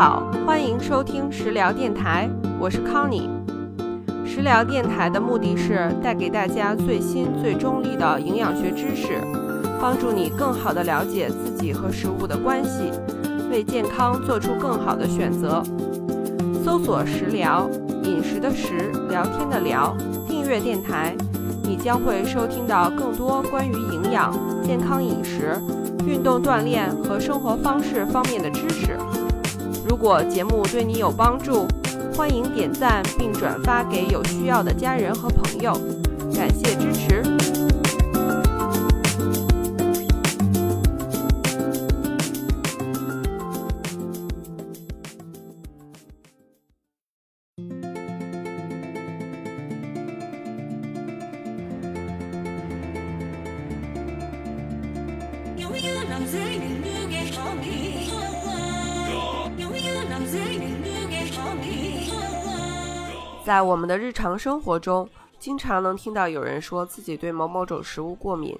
好，欢迎收听食疗电台，我是康妮。食疗电台的目的是带给大家最新最中立的营养学知识，帮助你更好的了解自己和食物的关系，为健康做出更好的选择。搜索“食疗”，饮食的食，聊天的聊，订阅电台，你将会收听到更多关于营养、健康饮食、运动锻炼和生活方式方面的。如果节目对你有帮助，欢迎点赞并转发给有需要的家人和朋友，感谢支持。在我们的日常生活中，经常能听到有人说自己对某某种食物过敏。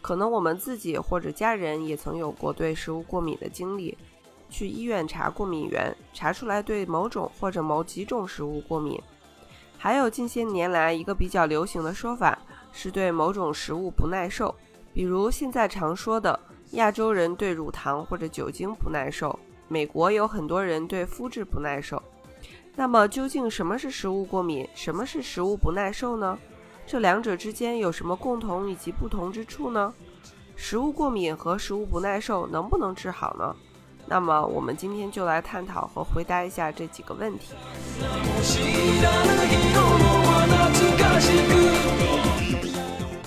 可能我们自己或者家人也曾有过对食物过敏的经历，去医院查过敏源，查出来对某种或者某几种食物过敏。还有近些年来一个比较流行的说法，是对某种食物不耐受，比如现在常说的亚洲人对乳糖或者酒精不耐受，美国有很多人对麸质不耐受。那么究竟什么是食物过敏，什么是食物不耐受呢？这两者之间有什么共同以及不同之处呢？食物过敏和食物不耐受能不能治好呢？那么我们今天就来探讨和回答一下这几个问题。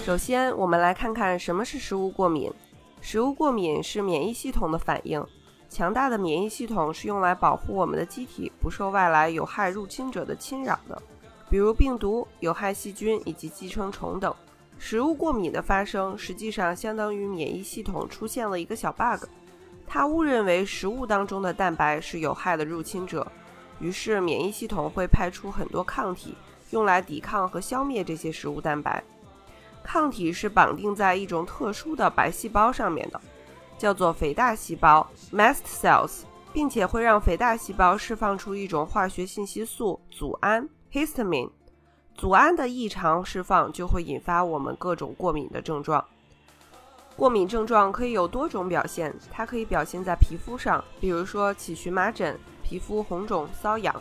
首先，我们来看看什么是食物过敏。食物过敏是免疫系统的反应。强大的免疫系统是用来保护我们的机体不受外来有害入侵者的侵扰的，比如病毒、有害细菌以及寄生虫等。食物过敏的发生，实际上相当于免疫系统出现了一个小 bug，它误认为食物当中的蛋白是有害的入侵者，于是免疫系统会派出很多抗体，用来抵抗和消灭这些食物蛋白。抗体是绑定在一种特殊的白细胞上面的。叫做肥大细胞 （mast cells），并且会让肥大细胞释放出一种化学信息素组胺 （histamine）。组胺的异常释放就会引发我们各种过敏的症状。过敏症状可以有多种表现，它可以表现在皮肤上，比如说起荨麻疹、皮肤红肿、瘙痒；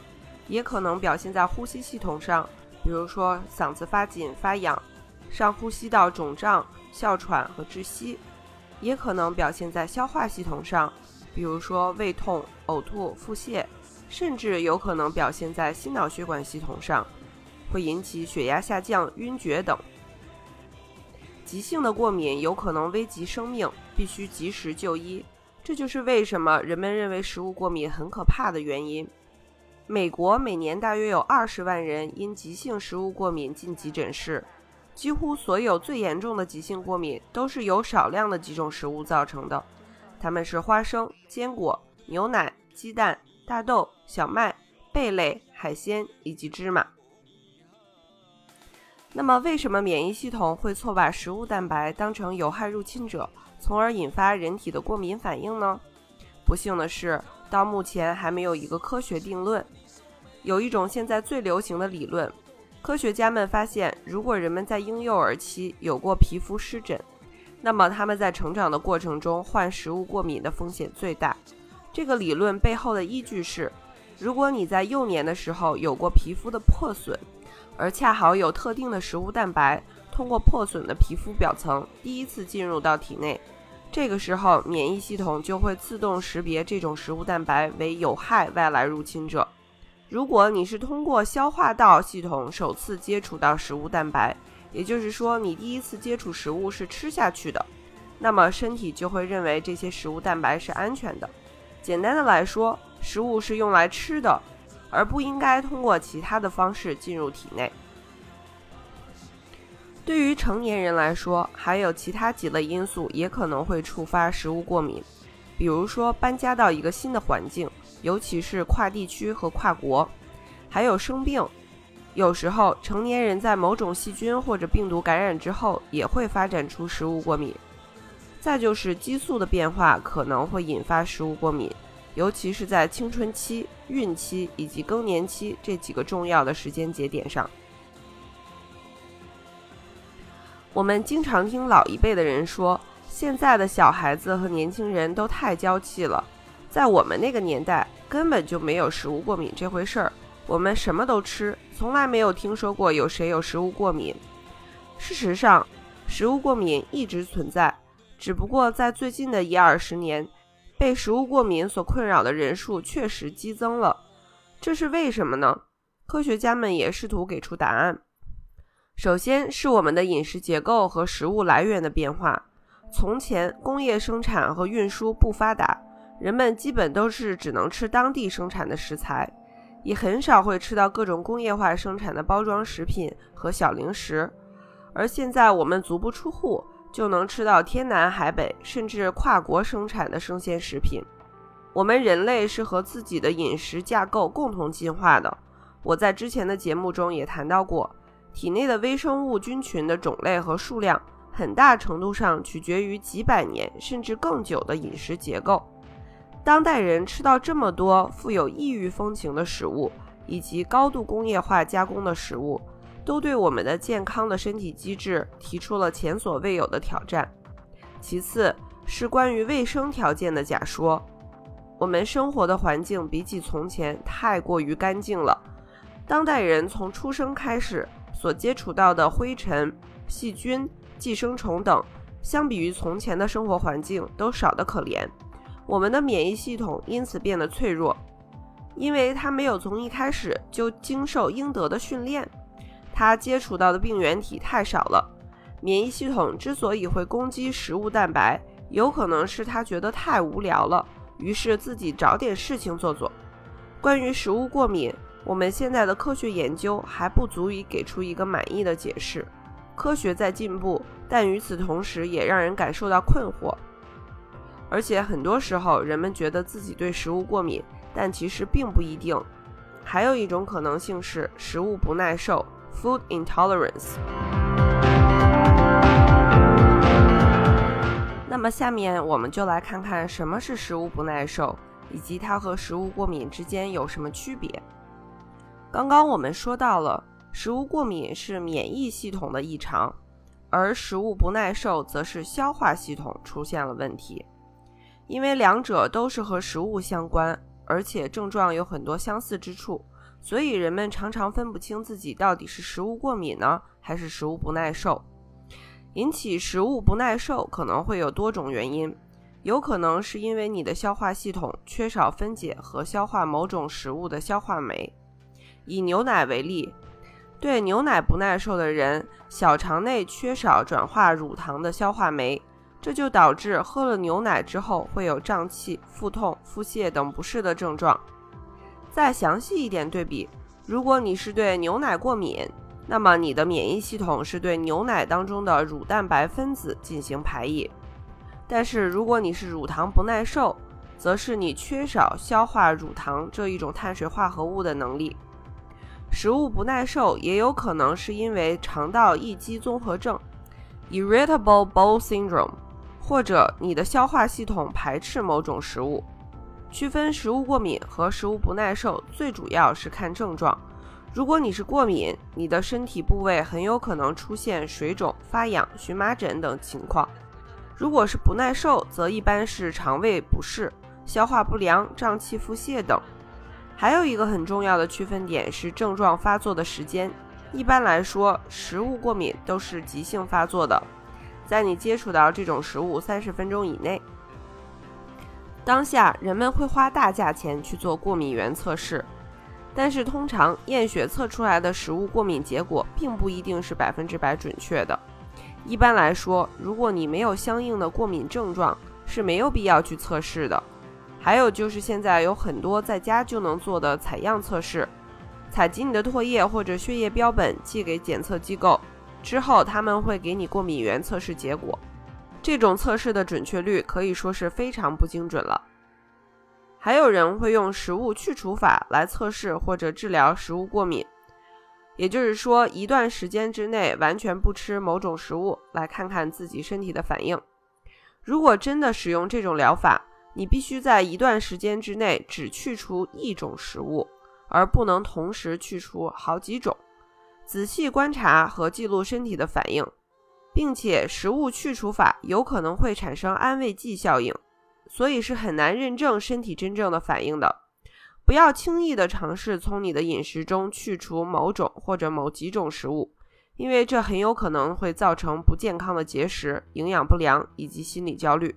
也可能表现在呼吸系统上，比如说嗓子发紧、发痒、上呼吸道肿胀、哮喘和窒息。也可能表现在消化系统上，比如说胃痛、呕吐、腹泻，甚至有可能表现在心脑血管系统上，会引起血压下降、晕厥等。急性的过敏有可能危及生命，必须及时就医。这就是为什么人们认为食物过敏很可怕的原因。美国每年大约有二十万人因急性食物过敏进急诊室。几乎所有最严重的急性过敏都是由少量的几种食物造成的，它们是花生、坚果、牛奶、鸡蛋、大豆、小麦、贝类、海鲜以及芝麻。那么，为什么免疫系统会错把食物蛋白当成有害入侵者，从而引发人体的过敏反应呢？不幸的是，到目前还没有一个科学定论。有一种现在最流行的理论。科学家们发现，如果人们在婴幼儿期有过皮肤湿疹，那么他们在成长的过程中患食物过敏的风险最大。这个理论背后的依据是，如果你在幼年的时候有过皮肤的破损，而恰好有特定的食物蛋白通过破损的皮肤表层第一次进入到体内，这个时候免疫系统就会自动识别这种食物蛋白为有害外来入侵者。如果你是通过消化道系统首次接触到食物蛋白，也就是说你第一次接触食物是吃下去的，那么身体就会认为这些食物蛋白是安全的。简单的来说，食物是用来吃的，而不应该通过其他的方式进入体内。对于成年人来说，还有其他几类因素也可能会触发食物过敏，比如说搬家到一个新的环境。尤其是跨地区和跨国，还有生病，有时候成年人在某种细菌或者病毒感染之后，也会发展出食物过敏。再就是激素的变化可能会引发食物过敏，尤其是在青春期、孕期以及更年期这几个重要的时间节点上。我们经常听老一辈的人说，现在的小孩子和年轻人都太娇气了。在我们那个年代，根本就没有食物过敏这回事儿，我们什么都吃，从来没有听说过有谁有食物过敏。事实上，食物过敏一直存在，只不过在最近的一二十年，被食物过敏所困扰的人数确实激增了。这是为什么呢？科学家们也试图给出答案。首先是我们的饮食结构和食物来源的变化。从前，工业生产和运输不发达，人们基本都是只能吃当地生产的食材，也很少会吃到各种工业化生产的包装食品和小零食。而现在，我们足不出户就能吃到天南海北，甚至跨国生产的生鲜食品。我们人类是和自己的饮食架构共同进化的。我在之前的节目中也谈到过。体内的微生物菌群的种类和数量，很大程度上取决于几百年甚至更久的饮食结构。当代人吃到这么多富有异域风情的食物，以及高度工业化加工的食物，都对我们的健康的身体机制提出了前所未有的挑战。其次，是关于卫生条件的假说。我们生活的环境比起从前太过于干净了。当代人从出生开始。所接触到的灰尘、细菌、寄生虫等，相比于从前的生活环境都少得可怜。我们的免疫系统因此变得脆弱，因为它没有从一开始就经受应得的训练。它接触到的病原体太少了。免疫系统之所以会攻击食物蛋白，有可能是它觉得太无聊了，于是自己找点事情做做。关于食物过敏。我们现在的科学研究还不足以给出一个满意的解释。科学在进步，但与此同时也让人感受到困惑。而且很多时候，人们觉得自己对食物过敏，但其实并不一定。还有一种可能性是食物不耐受 （food intolerance）。那么，下面我们就来看看什么是食物不耐受，以及它和食物过敏之间有什么区别。刚刚我们说到了，食物过敏是免疫系统的异常，而食物不耐受则是消化系统出现了问题。因为两者都是和食物相关，而且症状有很多相似之处，所以人们常常分不清自己到底是食物过敏呢，还是食物不耐受。引起食物不耐受可能会有多种原因，有可能是因为你的消化系统缺少分解和消化某种食物的消化酶。以牛奶为例，对牛奶不耐受的人，小肠内缺少转化乳糖的消化酶，这就导致喝了牛奶之后会有胀气、腹痛、腹泻等不适的症状。再详细一点对比，如果你是对牛奶过敏，那么你的免疫系统是对牛奶当中的乳蛋白分子进行排异；但是如果你是乳糖不耐受，则是你缺少消化乳糖这一种碳水化合物的能力。食物不耐受也有可能是因为肠道易激综合症 （Irritable Bowel Syndrome），或者你的消化系统排斥某种食物。区分食物过敏和食物不耐受，最主要是看症状。如果你是过敏，你的身体部位很有可能出现水肿、发痒、荨麻疹等情况；如果是不耐受，则一般是肠胃不适、消化不良、胀气、腹泻等。还有一个很重要的区分点是症状发作的时间。一般来说，食物过敏都是急性发作的，在你接触到这种食物三十分钟以内。当下人们会花大价钱去做过敏原测试，但是通常验血测出来的食物过敏结果并不一定是百分之百准确的。一般来说，如果你没有相应的过敏症状，是没有必要去测试的。还有就是，现在有很多在家就能做的采样测试，采集你的唾液或者血液标本寄给检测机构，之后他们会给你过敏原测试结果。这种测试的准确率可以说是非常不精准了。还有人会用食物去除法来测试或者治疗食物过敏，也就是说，一段时间之内完全不吃某种食物，来看看自己身体的反应。如果真的使用这种疗法，你必须在一段时间之内只去除一种食物，而不能同时去除好几种。仔细观察和记录身体的反应，并且食物去除法有可能会产生安慰剂效应，所以是很难认证身体真正的反应的。不要轻易的尝试从你的饮食中去除某种或者某几种食物，因为这很有可能会造成不健康的节食、营养不良以及心理焦虑。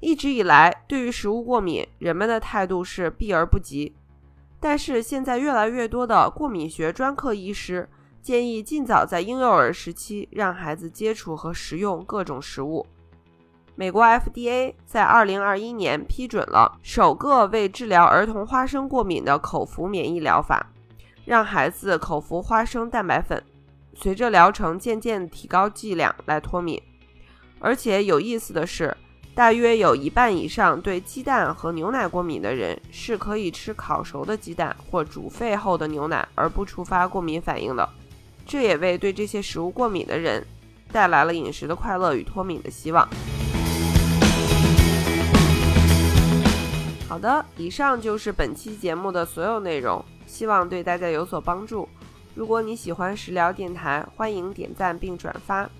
一直以来，对于食物过敏，人们的态度是避而不及。但是现在，越来越多的过敏学专科医师建议尽早在婴幼儿时期让孩子接触和食用各种食物。美国 FDA 在2021年批准了首个为治疗儿童花生过敏的口服免疫疗法，让孩子口服花生蛋白粉，随着疗程渐渐提高剂量来脱敏。而且有意思的是。大约有一半以上对鸡蛋和牛奶过敏的人是可以吃烤熟的鸡蛋或煮沸后的牛奶而不触发过敏反应的，这也为对这些食物过敏的人带来了饮食的快乐与脱敏的希望。好的，以上就是本期节目的所有内容，希望对大家有所帮助。如果你喜欢食疗电台，欢迎点赞并转发。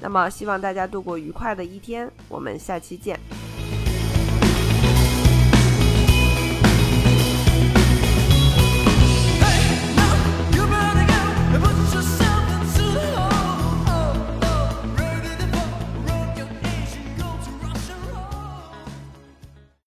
那么，希望大家度过愉快的一天。我们下期见。